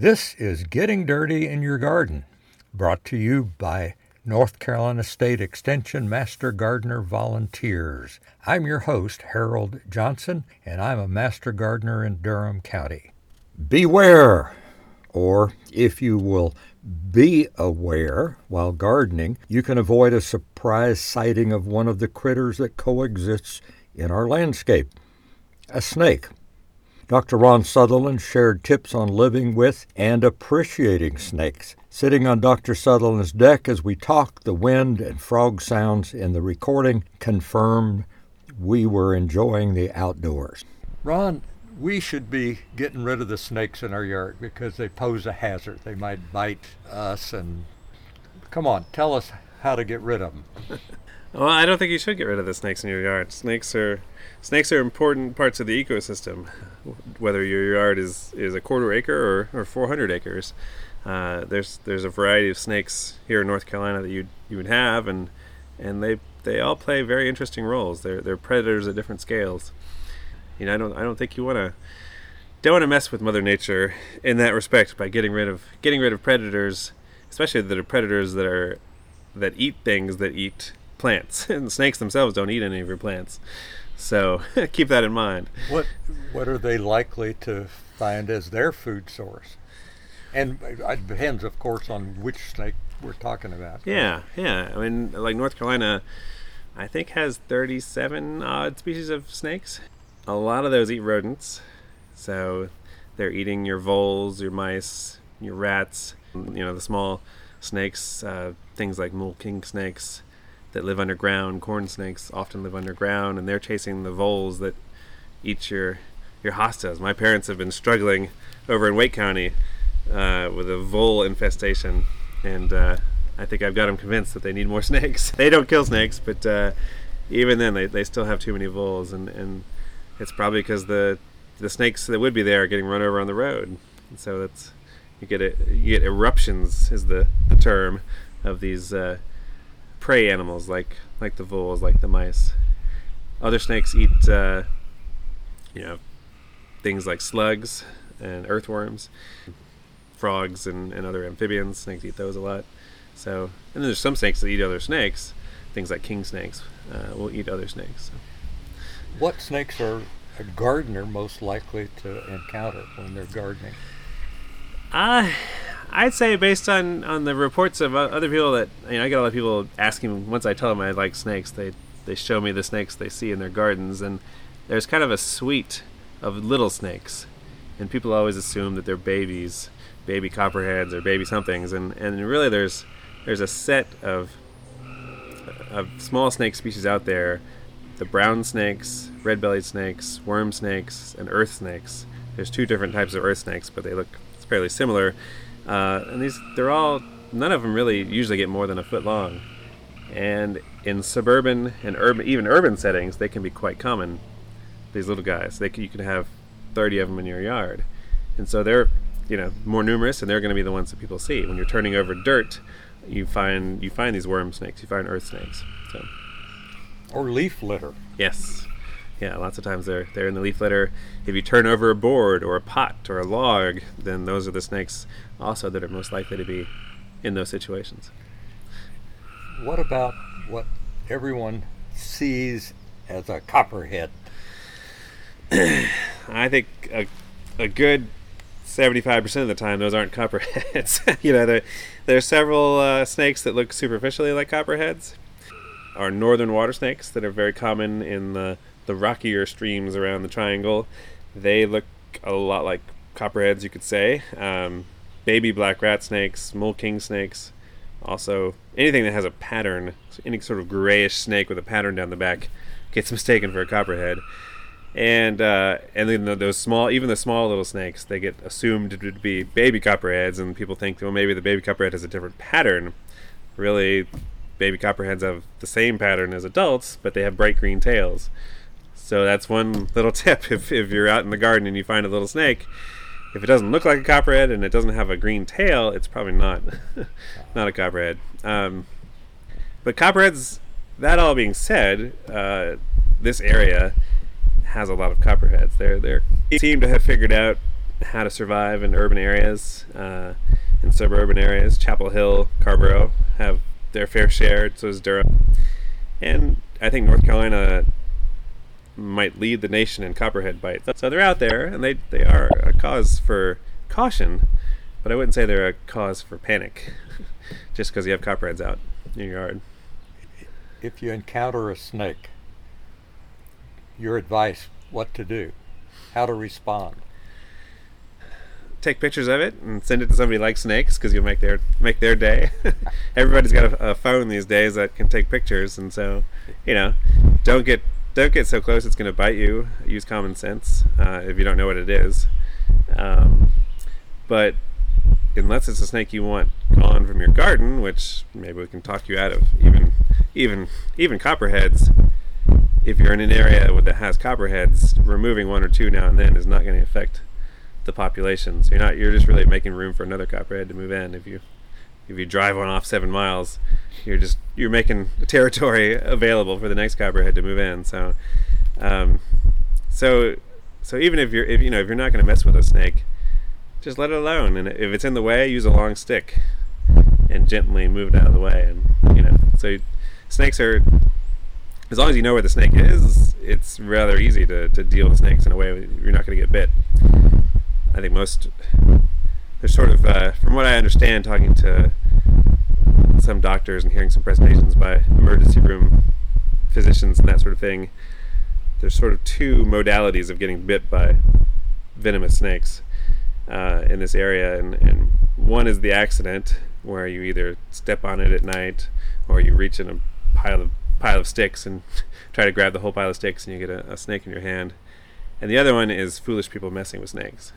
This is Getting Dirty in Your Garden, brought to you by North Carolina State Extension Master Gardener Volunteers. I'm your host, Harold Johnson, and I'm a Master Gardener in Durham County. Beware, or if you will be aware while gardening, you can avoid a surprise sighting of one of the critters that coexists in our landscape a snake. Dr. Ron Sutherland shared tips on living with and appreciating snakes. Sitting on Dr. Sutherland's deck as we talked, the wind and frog sounds in the recording confirmed we were enjoying the outdoors. Ron, we should be getting rid of the snakes in our yard because they pose a hazard. They might bite us and come on, tell us how to get rid of them. well, I don't think you should get rid of the snakes in your yard. Snakes are snakes are important parts of the ecosystem, whether your yard is, is a quarter acre or, or 400 acres. Uh, there's there's a variety of snakes here in North Carolina that you you would have, and and they they all play very interesting roles. They're they're predators at different scales. You know, I don't I don't think you want to don't want to mess with Mother Nature in that respect by getting rid of getting rid of predators, especially that are predators that are that eat things that eat plants. and snakes themselves don't eat any of your plants. So keep that in mind. What what are they likely to find as their food source? And it depends, of course, on which snake we're talking about. Yeah, yeah. I mean, like North Carolina, I think has 37 odd species of snakes. A lot of those eat rodents, so they're eating your voles, your mice, your rats. You know, the small snakes, uh, things like mole king snakes that live underground. Corn snakes often live underground, and they're chasing the voles that eat your your hostas. My parents have been struggling over in Wake County uh, with a vole infestation, and uh, I think I've got them convinced that they need more snakes. they don't kill snakes, but uh, even then, they, they still have too many voles, and, and it's probably because the the snakes that would be there are getting run over on the road. And so that's you get it. You get eruptions is the, the term of these uh, prey animals like like the voles, like the mice. Other snakes eat, uh, you know, things like slugs and earthworms, frogs and, and other amphibians. Snakes eat those a lot. So, and then there's some snakes that eat other snakes. Things like king snakes uh, will eat other snakes. So. What snakes are a gardener most likely to encounter when they're gardening? Uh, I'd say based on, on the reports of other people that you know, I get a lot of people asking once I tell them I like snakes, they they show me the snakes they see in their gardens, and there's kind of a suite of little snakes, and people always assume that they're babies, baby copperheads or baby somethings, and and really there's there's a set of of small snake species out there, the brown snakes, red-bellied snakes, worm snakes, and earth snakes. There's two different types of earth snakes, but they look fairly similar uh, and these, they're all, none of them really usually get more than a foot long. And in suburban and urban, even urban settings, they can be quite common. These little guys, they can, you can have 30 of them in your yard, and so they're, you know, more numerous, and they're going to be the ones that people see. When you're turning over dirt, you find you find these worm snakes, you find earth snakes. So, or leaf litter. Yes, yeah, lots of times they're they're in the leaf litter. If you turn over a board or a pot or a log, then those are the snakes also that are most likely to be in those situations. What about what everyone sees as a copperhead? I think a, a good 75% of the time those aren't copperheads. you know, there, there are several uh, snakes that look superficially like copperheads. Our northern water snakes that are very common in the the rockier streams around the triangle, they look a lot like copperheads, you could say. Um, baby black rat snakes, mole king snakes, also anything that has a pattern, any sort of grayish snake with a pattern down the back, gets mistaken for a copperhead. And uh, and then those small, even the small little snakes, they get assumed to be baby copperheads, and people think, well, maybe the baby copperhead has a different pattern. Really, baby copperheads have the same pattern as adults, but they have bright green tails. So that's one little tip. If, if you're out in the garden and you find a little snake, if it doesn't look like a copperhead and it doesn't have a green tail, it's probably not not a copperhead. Um, but copperheads. That all being said, uh, this area has a lot of copperheads. They're they seem to have figured out how to survive in urban areas, uh, in suburban areas. Chapel Hill, Carrboro have their fair share. So does Durham, and I think North Carolina might lead the nation in copperhead bites. So they're out there, and they they are a cause for caution, but I wouldn't say they're a cause for panic, just because you have copperheads out in your yard. If you encounter a snake, your advice, what to do, how to respond. Take pictures of it and send it to somebody like snakes because you'll make their make their day. Everybody's got a, a phone these days that can take pictures, and so you know, don't get don't get so close it's going to bite you. Use common sense uh, if you don't know what it is. Um, but unless it's a snake you want gone from your garden, which maybe we can talk you out of, even even even copperheads. If you're in an area that has copperheads, removing one or two now and then is not going to affect the population. So you're not you're just really making room for another copperhead to move in. If you if you drive one off seven miles, you're just you're making territory available for the next copperhead to move in. So, um, so so even if you're if you know if you're not going to mess with a snake, just let it alone. And if it's in the way, use a long stick and gently move it out of the way. And you know, so snakes are as long as you know where the snake is, it's rather easy to, to deal with snakes in a way you're not going to get bit. I think most there's sort of uh, from what I understand, talking to some doctors and hearing some presentations by emergency room physicians and that sort of thing. There's sort of two modalities of getting bit by venomous snakes uh, in this area, and, and one is the accident where you either step on it at night or you reach in a pile of pile of sticks and try to grab the whole pile of sticks and you get a, a snake in your hand. And the other one is foolish people messing with snakes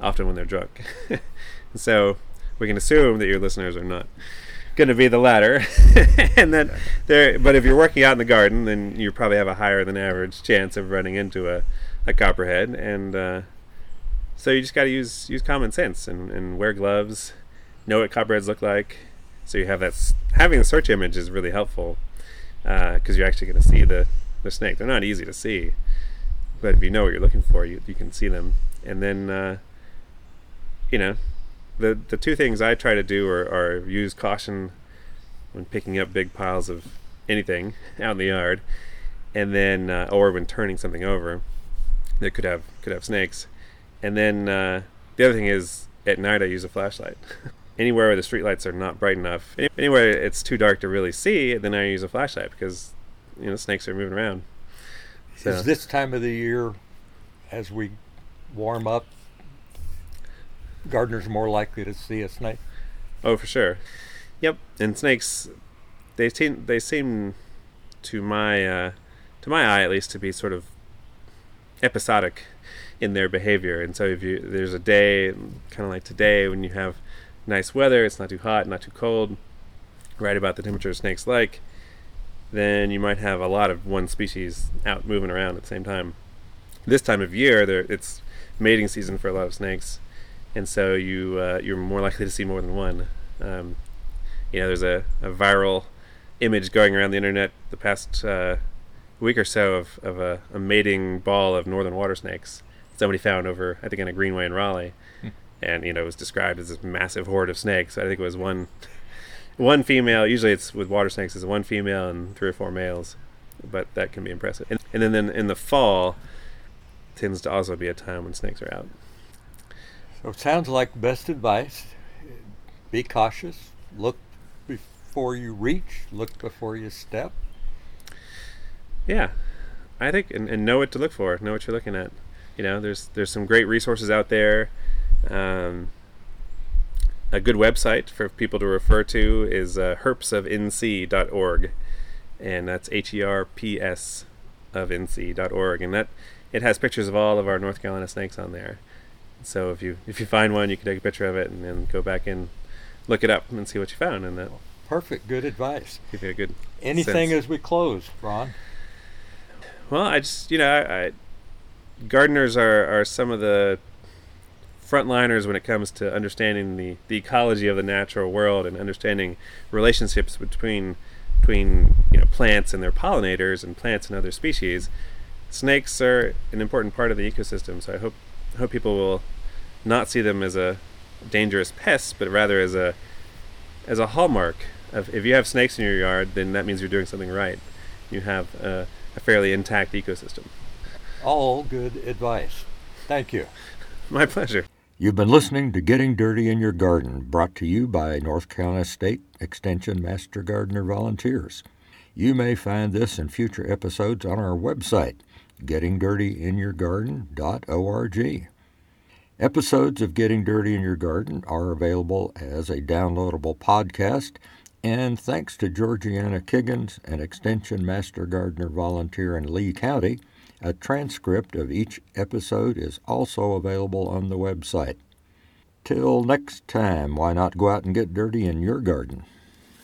often when they're drunk. so we can assume that your listeners are not going to be the latter, and then there. But if you're working out in the garden, then you probably have a higher than average chance of running into a, a copperhead, and uh, so you just got to use use common sense and, and wear gloves, know what copperheads look like, so you have that. Having the search image is really helpful because uh, you're actually going to see the the snake. They're not easy to see, but if you know what you're looking for, you you can see them, and then. Uh, you know, the the two things I try to do are, are use caution when picking up big piles of anything out in the yard, and then uh, or when turning something over that could have could have snakes, and then uh, the other thing is at night I use a flashlight. anywhere where the streetlights are not bright enough, anywhere it's too dark to really see, then I use a flashlight because you know snakes are moving around. So. Is this time of the year, as we warm up, gardeners more likely to see a snake. Oh, for sure. Yep, and snakes, they seem they seem to my uh, to my eye at least to be sort of episodic in their behavior. And so if you there's a day kind of like today when you have nice weather, it's not too hot, not too cold, right about the temperature snakes like, then you might have a lot of one species out moving around at the same time. This time of year, there it's mating season for a lot of snakes, and so you uh, you're more likely to see more than one. Um, you know, there's a, a, viral image going around the internet the past uh, week or so of, of a, a, mating ball of northern water snakes. Somebody found over, I think, in a greenway in Raleigh, hmm. and you know, it was described as this massive horde of snakes. I think it was one one female. Usually, it's with water snakes, is one female and three or four males, but that can be impressive. And, and then, then in the fall tends to also be a time when snakes are out. So it sounds like best advice. Be cautious. Look before you reach. Look before you step. Yeah, I think and, and know what to look for. Know what you're looking at. You know, there's there's some great resources out there. Um, a good website for people to refer to is uh, herpsofnc.org, and that's H-E-R-P-S of nc.org, and that it has pictures of all of our North Carolina snakes on there. So if you if you find one, you can take a picture of it and then go back and look it up and see what you found. And that perfect, good advice. Give you a good anything sense. as we close, Ron. Well, I just you know I, I gardeners are are some of the frontliners when it comes to understanding the, the ecology of the natural world and understanding relationships between between you know plants and their pollinators and plants and other species. Snakes are an important part of the ecosystem, so I hope hope people will not see them as a dangerous pest, but rather as a as a hallmark of if you have snakes in your yard, then that means you're doing something right. You have a, a fairly intact ecosystem. All good advice. Thank you. My pleasure. You've been listening to Getting Dirty in Your Garden, brought to you by North Carolina State Extension Master Gardener Volunteers. You may find this and future episodes on our website, gettingdirtyinyourgarden.org. Episodes of Getting Dirty in Your Garden are available as a downloadable podcast, and thanks to Georgiana Kiggins, an Extension Master Gardener volunteer in Lee County, a transcript of each episode is also available on the website. Till next time, why not go out and get dirty in your garden?